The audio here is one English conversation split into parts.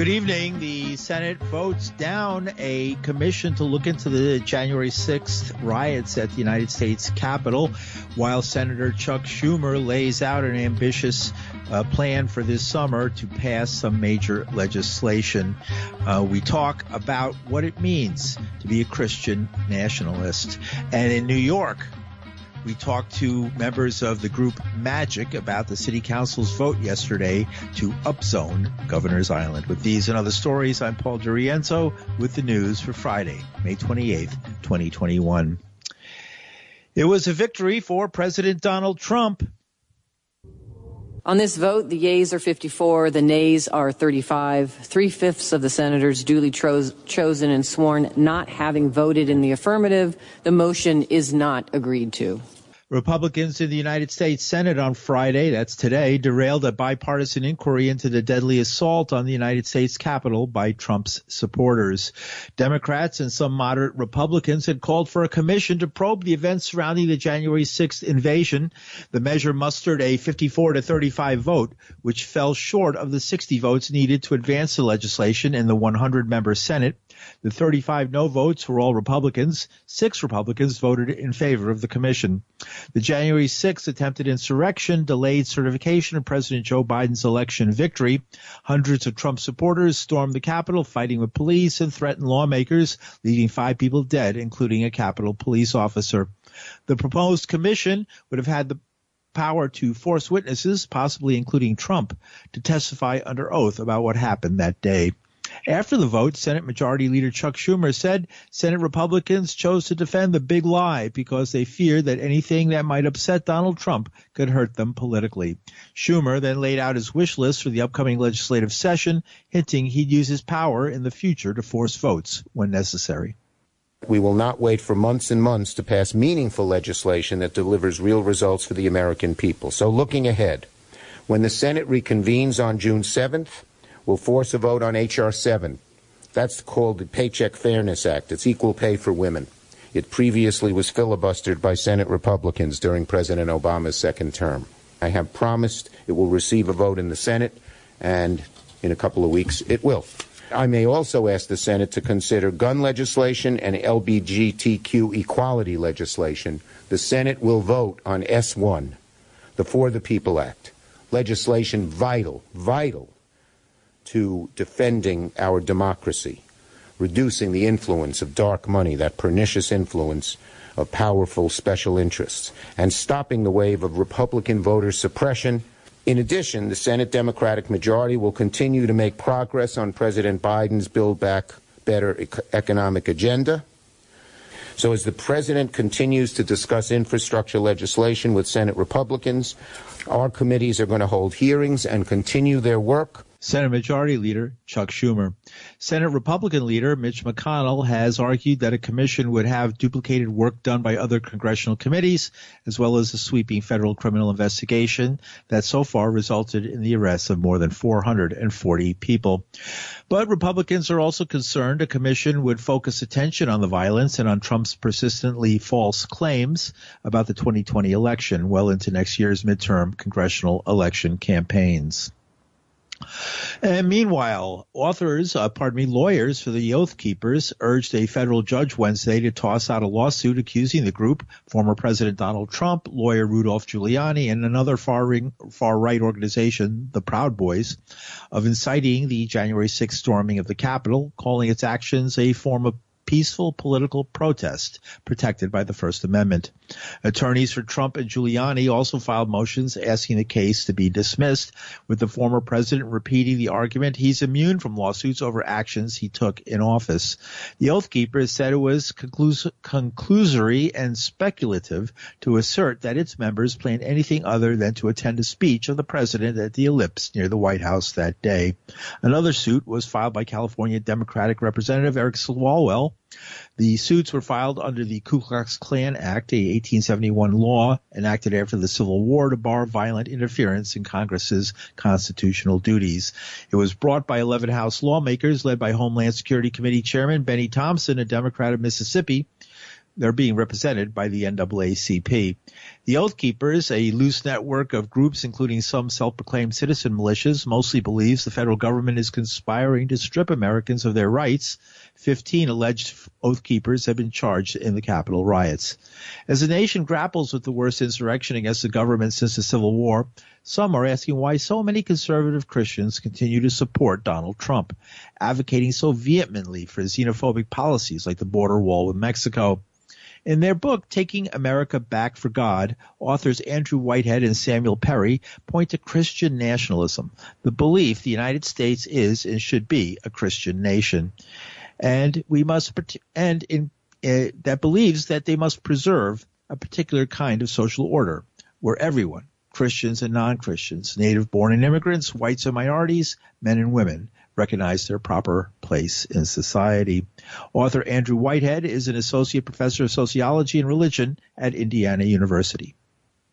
Good evening. The Senate votes down a commission to look into the January 6th riots at the United States Capitol, while Senator Chuck Schumer lays out an ambitious uh, plan for this summer to pass some major legislation. Uh, we talk about what it means to be a Christian nationalist. And in New York, we talked to members of the group Magic about the city council's vote yesterday to upzone Governor's Island. With these and other stories, I'm Paul DiRienzo with the news for Friday, May 28th, 2021. It was a victory for President Donald Trump. On this vote, the yeas are 54, the nays are 35. Three fifths of the senators duly cho- chosen and sworn not having voted in the affirmative. The motion is not agreed to. Republicans in the United States Senate on Friday, that's today, derailed a bipartisan inquiry into the deadly assault on the United States Capitol by Trump's supporters. Democrats and some moderate Republicans had called for a commission to probe the events surrounding the January 6th invasion. The measure mustered a 54 to 35 vote, which fell short of the 60 votes needed to advance the legislation in the 100 member Senate. The 35 no votes were all Republicans. Six Republicans voted in favor of the commission. The January 6th attempted insurrection delayed certification of President Joe Biden's election victory. Hundreds of Trump supporters stormed the Capitol, fighting with police and threatened lawmakers, leaving five people dead, including a Capitol police officer. The proposed commission would have had the power to force witnesses, possibly including Trump, to testify under oath about what happened that day. After the vote, Senate Majority Leader Chuck Schumer said Senate Republicans chose to defend the big lie because they feared that anything that might upset Donald Trump could hurt them politically. Schumer then laid out his wish list for the upcoming legislative session, hinting he'd use his power in the future to force votes when necessary. We will not wait for months and months to pass meaningful legislation that delivers real results for the American people. So looking ahead, when the Senate reconvenes on June 7th, will force a vote on H.R. 7. That's called the Paycheck Fairness Act. It's equal pay for women. It previously was filibustered by Senate Republicans during President Obama's second term. I have promised it will receive a vote in the Senate, and in a couple of weeks it will. I may also ask the Senate to consider gun legislation and LBGTQ equality legislation. The Senate will vote on S1, the For the People Act. Legislation vital, vital to defending our democracy, reducing the influence of dark money, that pernicious influence of powerful special interests, and stopping the wave of Republican voter suppression. In addition, the Senate Democratic majority will continue to make progress on President Biden's Build Back Better economic agenda. So, as the president continues to discuss infrastructure legislation with Senate Republicans, our committees are going to hold hearings and continue their work Senate Majority Leader Chuck Schumer. Senate Republican Leader Mitch McConnell has argued that a commission would have duplicated work done by other congressional committees, as well as a sweeping federal criminal investigation that so far resulted in the arrest of more than 440 people. But Republicans are also concerned a commission would focus attention on the violence and on Trump's persistently false claims about the 2020 election well into next year's midterm congressional election campaigns. And meanwhile, authors, uh, pardon me, lawyers for the Oath Keepers urged a federal judge Wednesday to toss out a lawsuit accusing the group, former President Donald Trump, lawyer Rudolph Giuliani, and another far, far right organization, the Proud Boys, of inciting the January 6th storming of the Capitol, calling its actions a form of peaceful political protest protected by the First Amendment. Attorneys for Trump and Giuliani also filed motions asking the case to be dismissed, with the former president repeating the argument he's immune from lawsuits over actions he took in office. The Oath Keepers said it was conclus- conclusory and speculative to assert that its members planned anything other than to attend a speech of the president at the Ellipse near the White House that day. Another suit was filed by California Democratic Representative Eric Swalwell the suits were filed under the Ku Klux Klan Act, a 1871 law enacted after the Civil War to bar violent interference in Congress's constitutional duties. It was brought by 11 House lawmakers led by Homeland Security Committee Chairman Benny Thompson, a Democrat of Mississippi. They're being represented by the NAACP. The Oath Keepers, a loose network of groups including some self-proclaimed citizen militias, mostly believes the federal government is conspiring to strip Americans of their rights. 15 alleged Oath Keepers have been charged in the Capitol riots. As the nation grapples with the worst insurrection against the government since the Civil War, some are asking why so many conservative Christians continue to support Donald Trump, advocating so vehemently for xenophobic policies like the border wall with Mexico. In their book, Taking America Back for God, authors Andrew Whitehead and Samuel Perry point to Christian nationalism, the belief the United States is and should be a Christian nation. And we must, and in, uh, that believes that they must preserve a particular kind of social order where everyone, Christians and non-Christians, native born and immigrants, whites and minorities, men and women, recognize their proper place in society. Author Andrew Whitehead is an associate professor of sociology and religion at Indiana University.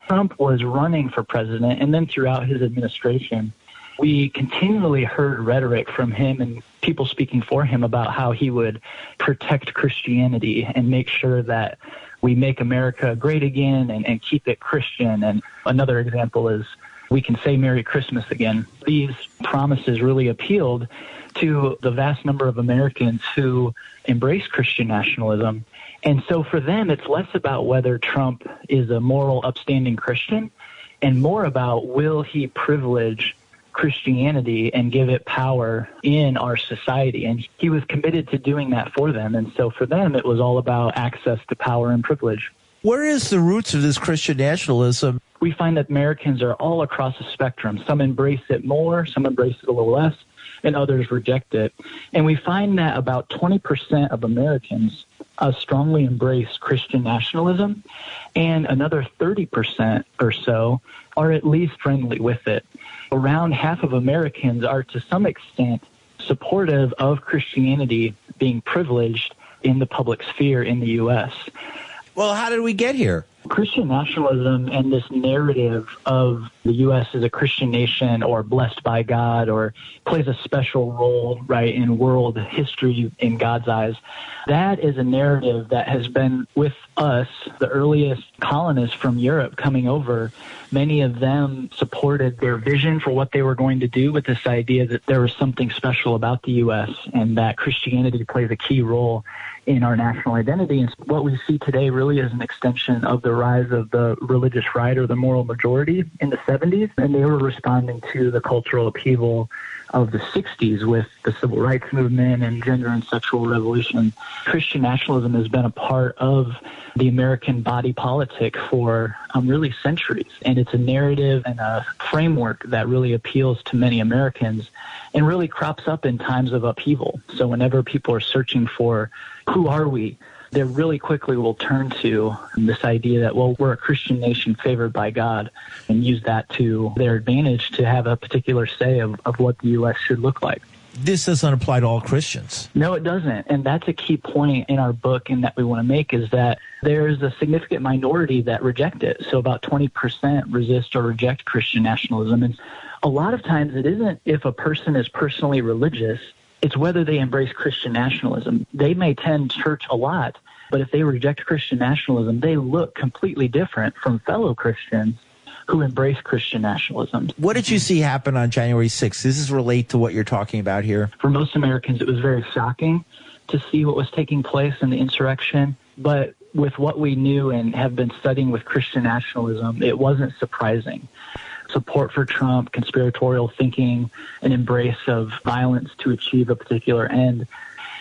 Trump was running for president, and then throughout his administration, we continually heard rhetoric from him and people speaking for him about how he would protect Christianity and make sure that we make America great again and, and keep it Christian. And another example is we can say Merry Christmas again. These promises really appealed to the vast number of Americans who embrace Christian nationalism. And so for them, it's less about whether Trump is a moral, upstanding Christian and more about will he privilege Christianity and give it power in our society. And he was committed to doing that for them. And so for them, it was all about access to power and privilege. Where is the roots of this Christian nationalism? We find that Americans are all across the spectrum. Some embrace it more, some embrace it a little less, and others reject it. And we find that about 20% of Americans uh, strongly embrace Christian nationalism, and another 30% or so are at least friendly with it. Around half of Americans are to some extent supportive of Christianity being privileged in the public sphere in the U.S. Well, how did we get here? Christian nationalism and this narrative of the U.S. as a Christian nation or blessed by God or plays a special role, right, in world history in God's eyes. That is a narrative that has been with us, the earliest colonists from Europe coming over. Many of them supported their vision for what they were going to do with this idea that there was something special about the U.S. and that Christianity plays a key role in our national identity. And what we see today really is an extension of the rise of the religious right or the moral majority in the 70s. And they were responding to the cultural upheaval of the 60s with the civil rights movement and gender and sexual revolution. Christian nationalism has been a part of the American body politic for um, really centuries. And it's a narrative and a framework that really appeals to many Americans and really crops up in times of upheaval. So whenever people are searching for who are we, they really quickly will turn to this idea that, well, we're a Christian nation favored by God and use that to their advantage to have a particular say of, of what the U.S. should look like. This doesn't apply to all Christians. No, it doesn't. And that's a key point in our book and that we want to make is that there's a significant minority that reject it. So about 20% resist or reject Christian nationalism. And a lot of times it isn't if a person is personally religious, it's whether they embrace Christian nationalism. They may attend church a lot, but if they reject Christian nationalism, they look completely different from fellow Christians who embrace Christian nationalism. What did you see happen on January 6th? Does this relate to what you're talking about here? For most Americans, it was very shocking to see what was taking place in the insurrection. But with what we knew and have been studying with Christian nationalism, it wasn't surprising support for Trump, conspiratorial thinking, an embrace of violence to achieve a particular end.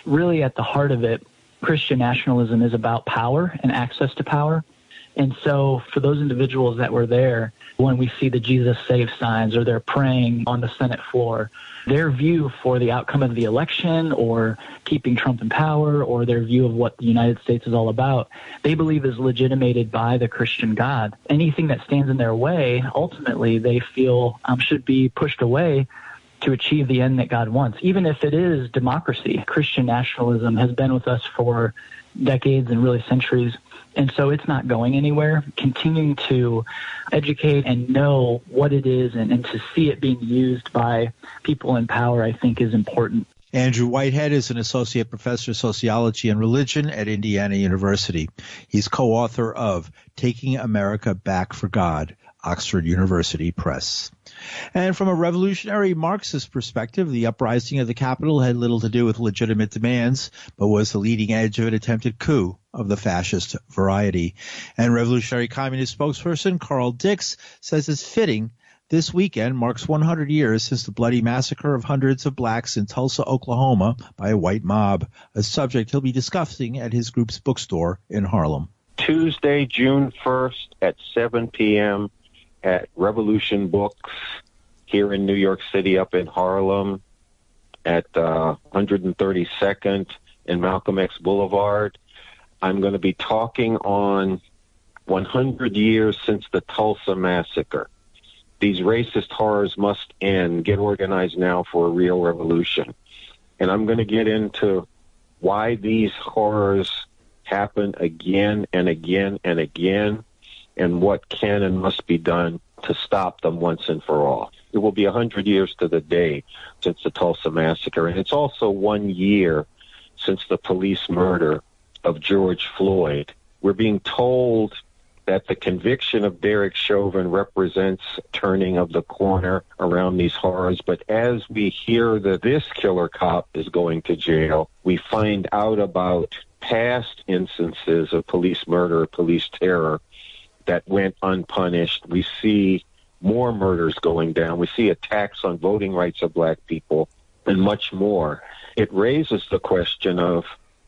Really, at the heart of it, Christian nationalism is about power and access to power. And so, for those individuals that were there, when we see the Jesus save signs or they're praying on the Senate floor, their view for the outcome of the election or keeping Trump in power or their view of what the United States is all about, they believe is legitimated by the Christian God. Anything that stands in their way, ultimately, they feel um, should be pushed away to achieve the end that God wants, even if it is democracy. Christian nationalism has been with us for decades and really centuries. And so it's not going anywhere. Continuing to educate and know what it is and, and to see it being used by people in power, I think, is important. Andrew Whitehead is an associate professor of sociology and religion at Indiana University. He's co-author of Taking America Back for God, Oxford University Press. And from a revolutionary Marxist perspective, the uprising of the Capitol had little to do with legitimate demands, but was the leading edge of an attempted coup of the fascist variety. And revolutionary communist spokesperson Carl Dix says it's fitting this weekend marks 100 years since the bloody massacre of hundreds of blacks in Tulsa, Oklahoma by a white mob, a subject he'll be discussing at his group's bookstore in Harlem. Tuesday, June 1st at 7 p.m. at Revolution Books here in New York City up in Harlem at uh, 132nd and Malcolm X Boulevard. I'm going to be talking on 100 years since the Tulsa Massacre these racist horrors must end. Get organized now for a real revolution. And I'm going to get into why these horrors happen again and again and again and what can and must be done to stop them once and for all. It will be a hundred years to the day since the Tulsa massacre, and it's also one year since the police murder of George Floyd. We're being told that the conviction of Derek Chauvin represents turning of the corner around these horrors. But as we hear that this killer cop is going to jail, we find out about past instances of police murder, police terror that went unpunished. We see more murders going down. We see attacks on voting rights of black people and much more. It raises the question of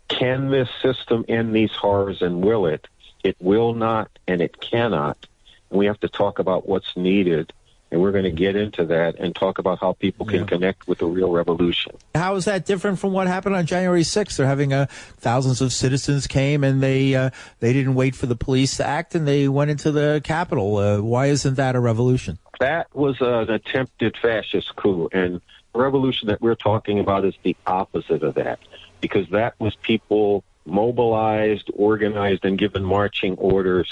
can this system end these horrors and will it? It will not and it cannot. We have to talk about what's needed. And we're going to get into that and talk about how people can yeah. connect with the real revolution. How is that different from what happened on January 6th? They're having uh, thousands of citizens came and they uh, they didn't wait for the police to act and they went into the Capitol. Uh, why isn't that a revolution? That was an attempted fascist coup, and the revolution that we're talking about is the opposite of that, because that was people mobilized, organized, and given marching orders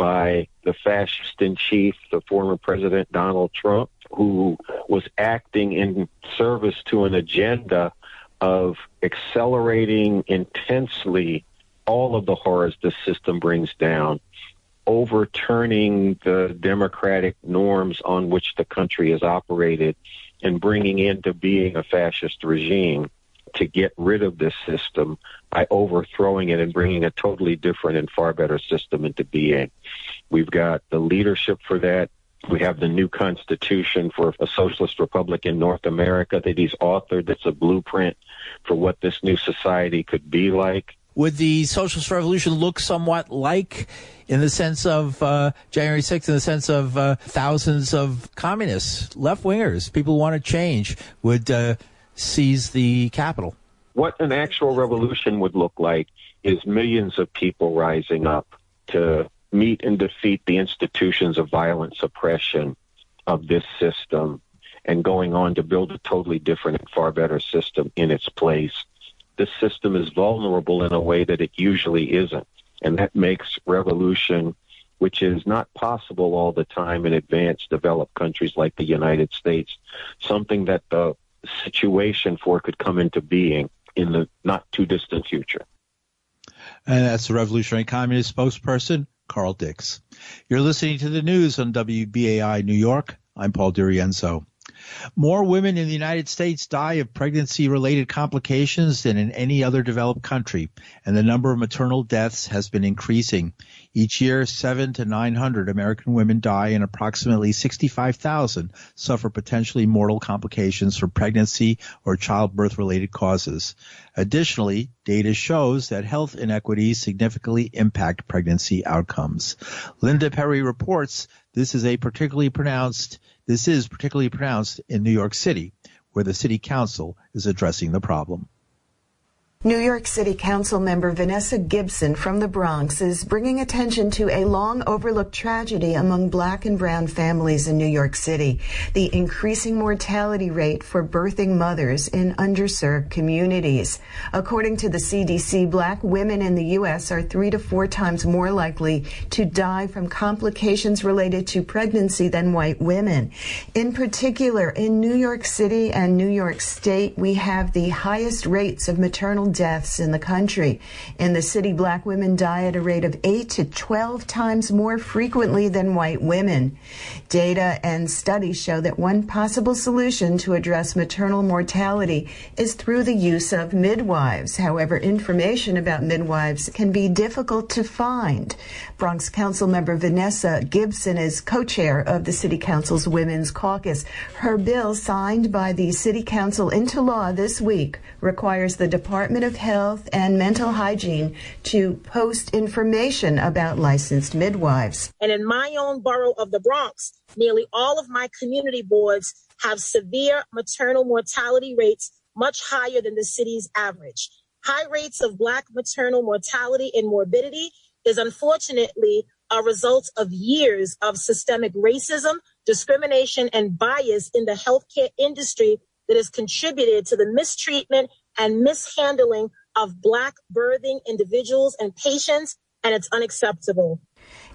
by the fascist in chief, the former President Donald Trump, who was acting in service to an agenda of accelerating intensely all of the horrors the system brings down, overturning the democratic norms on which the country is operated, and bringing into being a fascist regime to get rid of this system by overthrowing it and bringing a totally different and far better system into being. We've got the leadership for that. We have the new constitution for a socialist republic in North America that he's authored that's a blueprint for what this new society could be like. Would the socialist revolution look somewhat like, in the sense of uh, January 6th, in the sense of uh, thousands of communists, left wingers, people who want to change, would uh, seize the capital. What an actual revolution would look like is millions of people rising up to meet and defeat the institutions of violent suppression of this system and going on to build a totally different and far better system in its place. This system is vulnerable in a way that it usually isn't. And that makes revolution, which is not possible all the time in advanced developed countries like the United States, something that the situation for could come into being in the not too distant future. And that's the Revolutionary Communist spokesperson, Carl Dix. You're listening to the news on WBAI New York. I'm Paul DiRienzo. More women in the United States die of pregnancy related complications than in any other developed country, and the number of maternal deaths has been increasing. Each year, seven to 900 American women die and approximately 65,000 suffer potentially mortal complications from pregnancy or childbirth related causes. Additionally, data shows that health inequities significantly impact pregnancy outcomes. Linda Perry reports this is a particularly pronounced this is particularly pronounced in New York City, where the city council is addressing the problem. New York City Council member Vanessa Gibson from the Bronx is bringing attention to a long overlooked tragedy among black and brown families in New York City, the increasing mortality rate for birthing mothers in underserved communities. According to the CDC, black women in the U.S. are three to four times more likely to die from complications related to pregnancy than white women. In particular, in New York City and New York State, we have the highest rates of maternal deaths in the country. In the city, black women die at a rate of 8 to 12 times more frequently than white women. Data and studies show that one possible solution to address maternal mortality is through the use of midwives. However, information about midwives can be difficult to find. Bronx Council member Vanessa Gibson is co-chair of the City Council's Women's Caucus. Her bill signed by the City Council into law this week requires the Department of Health and Mental Hygiene to post information about licensed midwives. And in my own borough of the Bronx, nearly all of my community boards have severe maternal mortality rates much higher than the city's average. High rates of Black maternal mortality and morbidity is unfortunately a result of years of systemic racism, discrimination, and bias in the healthcare industry that has contributed to the mistreatment and mishandling of Black birthing individuals and patients, and it's unacceptable.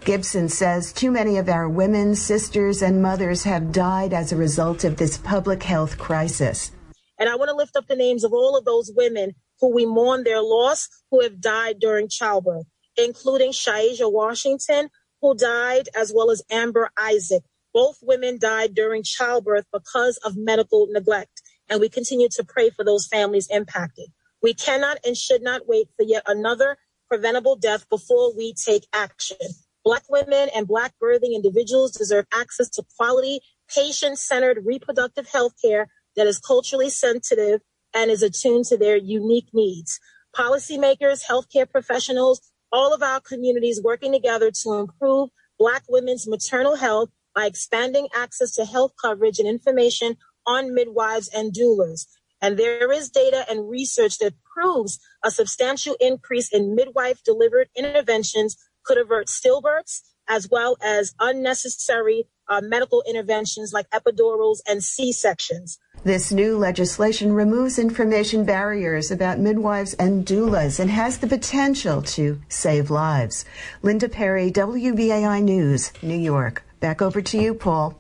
Gibson says too many of our women, sisters, and mothers have died as a result of this public health crisis. And I want to lift up the names of all of those women who we mourn their loss, who have died during childbirth, including Sha-Asia Washington, who died, as well as Amber Isaac. Both women died during childbirth because of medical neglect and we continue to pray for those families impacted. We cannot and should not wait for yet another preventable death before we take action. Black women and Black birthing individuals deserve access to quality, patient centered reproductive health care that is culturally sensitive and is attuned to their unique needs. Policymakers, healthcare professionals, all of our communities working together to improve Black women's maternal health by expanding access to health coverage and information on midwives and doulas. And there is data and research that proves a substantial increase in midwife delivered interventions could avert stillbirths as well as unnecessary uh, medical interventions like epidurals and C sections. This new legislation removes information barriers about midwives and doulas and has the potential to save lives. Linda Perry, WBAI News, New York. Back over to you, Paul.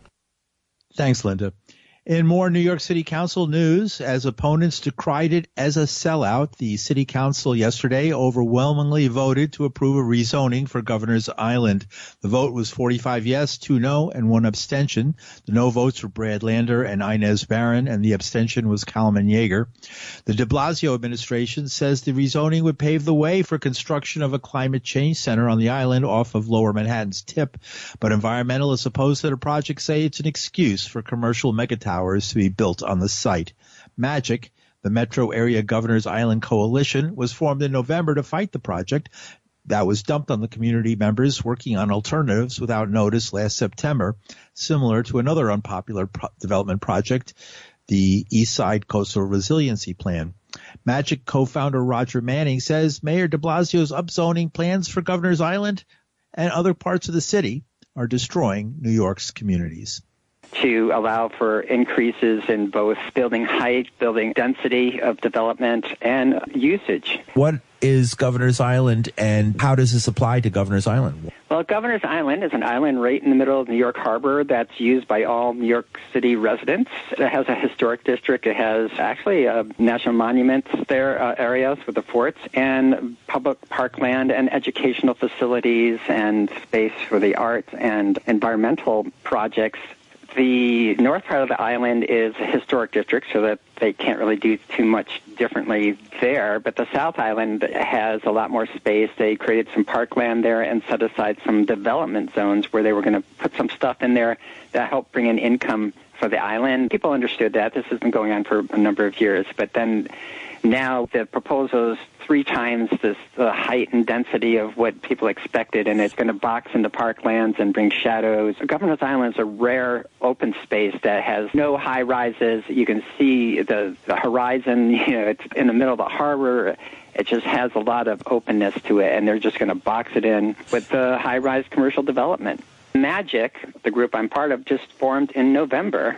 Thanks, Linda. In more New York City Council news, as opponents decried it as a sellout, the City Council yesterday overwhelmingly voted to approve a rezoning for Governor's Island. The vote was 45 yes, 2 no, and 1 abstention. The no votes were Brad Lander and Inez Barron, and the abstention was Kalman Yeger. The de Blasio administration says the rezoning would pave the way for construction of a climate change center on the island off of Lower Manhattan's tip, but environmentalists opposed to the project say it's an excuse for commercial megatowers towers to be built on the site. MAGIC, the Metro Area Governors Island Coalition, was formed in November to fight the project. That was dumped on the community members working on alternatives without notice last September, similar to another unpopular pro- development project, the East Side Coastal Resiliency Plan. MAGIC co-founder Roger Manning says Mayor de Blasio's upzoning plans for Governor's Island and other parts of the city are destroying New York's communities to allow for increases in both building height, building density of development, and usage. What is Governor's Island and how does this apply to Governor's Island? Well, Governor's Island is an island right in the middle of New York Harbor that's used by all New York City residents. It has a historic district. It has actually uh, national monuments there, uh, areas with the forts, and public parkland and educational facilities and space for the arts and environmental projects the north part of the island is a historic district, so that they can't really do too much differently there. But the South Island has a lot more space. They created some parkland there and set aside some development zones where they were going to put some stuff in there that helped bring in income for the island. People understood that. This has been going on for a number of years. But then Now the proposal is three times this, the height and density of what people expected, and it's going to box into parklands and bring shadows. Governor's Island is a rare open space that has no high rises. You can see the, the horizon. You know, it's in the middle of the harbor. It just has a lot of openness to it, and they're just going to box it in with the high-rise commercial development. Magic, the group I'm part of, just formed in November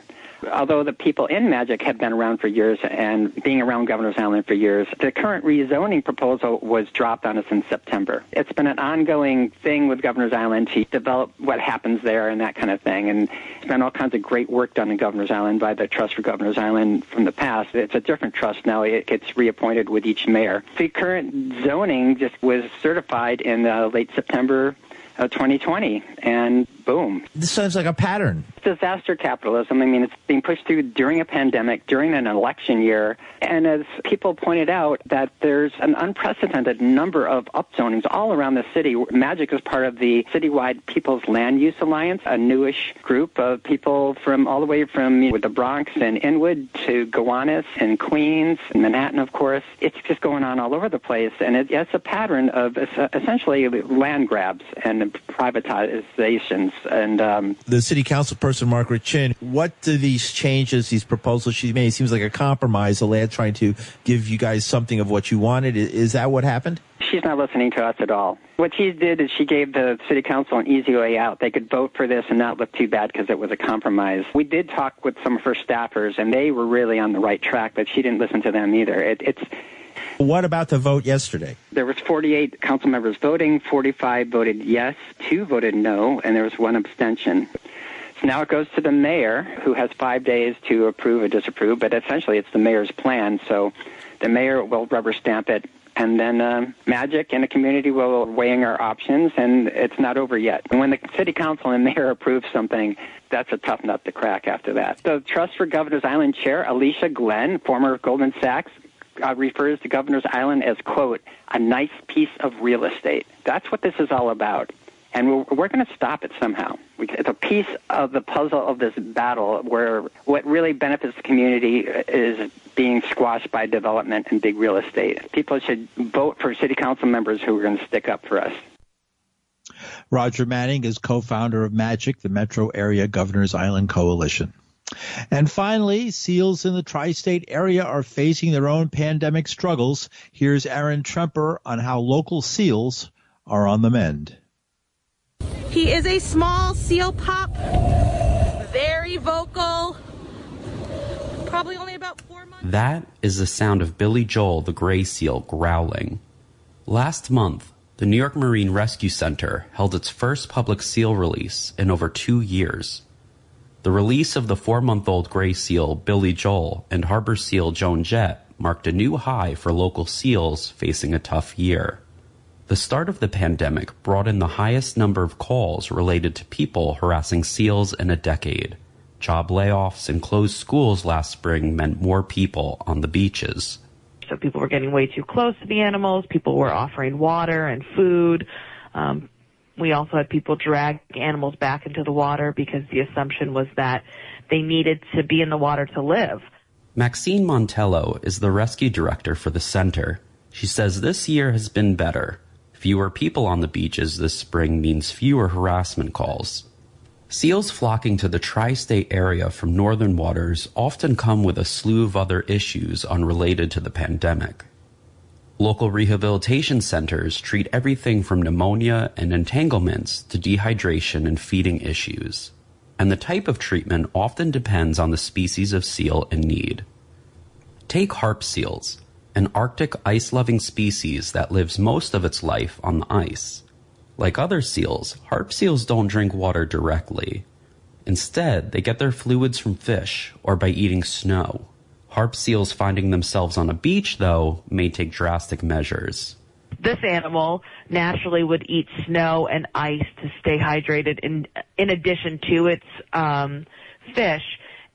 although the people in Magic have been around for years and being around Governor's Island for years, the current rezoning proposal was dropped on us in September. It's been an ongoing thing with Governor's Island to develop what happens there and that kind of thing. And there's been all kinds of great work done in Governor's Island by the Trust for Governor's Island from the past. It's a different trust now. It gets reappointed with each mayor. The current zoning just was certified in uh, late September of 2020, and boom. This sounds like a pattern. Disaster capitalism. I mean, it's being pushed through during a pandemic, during an election year. And as people pointed out, that there's an unprecedented number of upzonings all around the city. Magic is part of the citywide People's Land Use Alliance, a newish group of people from all the way from you know, the Bronx and Inwood to Gowanus and Queens and Manhattan, of course. It's just going on all over the place. And it, it's a pattern of essentially land grabs and privatizations and um, the city council person Margaret Chin. What do these changes, these proposals she made? seems like a compromise. The lad trying to give you guys something of what you wanted. Is that what happened? She's not listening to us at all. What she did is she gave the city council an easy way out. They could vote for this and not look too bad because it was a compromise. We did talk with some of her staffers, and they were really on the right track, but she didn't listen to them either. It, it's what about the vote yesterday? There was 48 council members voting, 45 voted yes, two voted no, and there was one abstention. So now it goes to the mayor, who has five days to approve or disapprove, but essentially it's the mayor's plan. So the mayor will rubber stamp it, and then uh, Magic and the community will weighing our options, and it's not over yet. And when the city council and mayor approve something, that's a tough nut to crack after that. The Trust for Governor's Island chair, Alicia Glen, former Goldman Sachs, uh, refers to Governor's Island as, quote, a nice piece of real estate. That's what this is all about. And we're, we're going to stop it somehow. It's a piece of the puzzle of this battle where what really benefits the community is being squashed by development and big real estate. People should vote for city council members who are going to stick up for us. Roger Manning is co-founder of MAGIC, the Metro Area Governor's Island Coalition. And finally, SEALs in the tri-state area are facing their own pandemic struggles. Here's Aaron Tremper on how local SEALs are on the mend. He is a small seal pup, very vocal, probably only about four months. That is the sound of Billy Joel, the gray seal, growling. Last month, the New York Marine Rescue Center held its first public seal release in over two years. The release of the four-month-old gray seal Billy Joel and harbor seal Joan Jett marked a new high for local seals facing a tough year. The start of the pandemic brought in the highest number of calls related to people harassing seals in a decade. Job layoffs and closed schools last spring meant more people on the beaches. So people were getting way too close to the animals. People were offering water and food. Um, we also had people drag animals back into the water because the assumption was that they needed to be in the water to live. Maxine Montello is the rescue director for the center. She says this year has been better. Fewer people on the beaches this spring means fewer harassment calls. Seals flocking to the tri state area from northern waters often come with a slew of other issues unrelated to the pandemic. Local rehabilitation centers treat everything from pneumonia and entanglements to dehydration and feeding issues. And the type of treatment often depends on the species of seal in need. Take harp seals, an Arctic ice loving species that lives most of its life on the ice. Like other seals, harp seals don't drink water directly. Instead, they get their fluids from fish or by eating snow. Harp seals finding themselves on a beach, though, may take drastic measures. This animal naturally would eat snow and ice to stay hydrated in, in addition to its um, fish,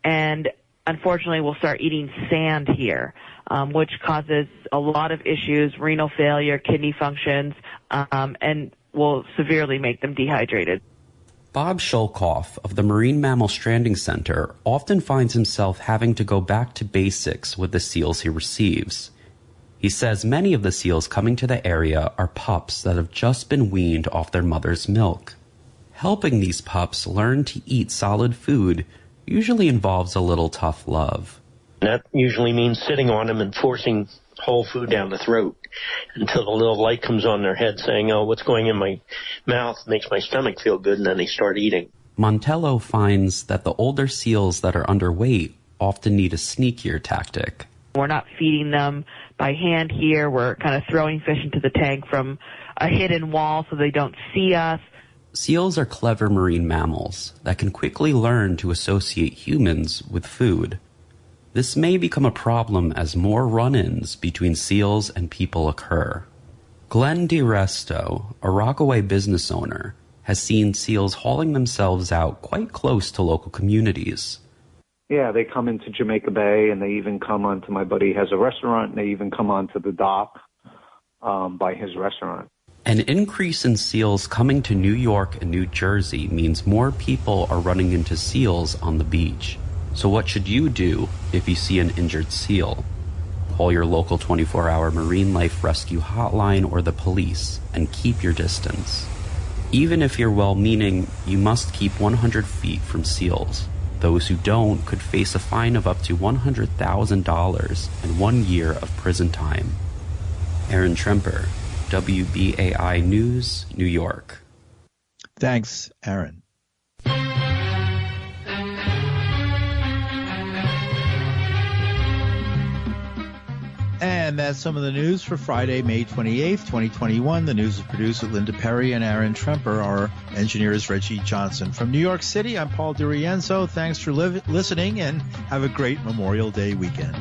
and unfortunately will start eating sand here, um, which causes a lot of issues, renal failure, kidney functions, um, and will severely make them dehydrated. Bob Schoelkopf of the Marine Mammal Stranding Center often finds himself having to go back to basics with the seals he receives. He says many of the seals coming to the area are pups that have just been weaned off their mother's milk. Helping these pups learn to eat solid food usually involves a little tough love. That usually means sitting on them and forcing whole food down the throat until the little light comes on their head saying, oh, what's going in my mouth makes my stomach feel good, and then they start eating. Montello finds that the older seals that are underweight often need a sneakier tactic. We're not feeding them by hand here. We're kind of throwing fish into the tank from a hidden wall so they don't see us. Seals are clever marine mammals that can quickly learn to associate humans with food. This may become a problem as more run-ins between seals and people occur. Glenn DiResto, a Rockaway business owner, has seen seals hauling themselves out quite close to local communities. Yeah, they come into Jamaica Bay and they even come onto my buddy has a restaurant and they even come onto the dock um, by his restaurant. An increase in seals coming to New York and New Jersey means more people are running into seals on the beach. So what should you do if you see an injured seal? Call your local 24-hour marine life rescue hotline or the police and keep your distance. Even if you're well-meaning, you must keep 100 feet from seals. Those who don't could face a fine of up to $100,000 and one year of prison time. Aaron Tremper, WBAI News, New York. Thanks, Aaron. And that's some of the news for Friday, May 28th, 2021. The news is produced with Linda Perry and Aaron Tremper. Our engineer is Reggie Johnson. From New York City, I'm Paul DiRienzo. Thanks for li- listening and have a great Memorial Day weekend.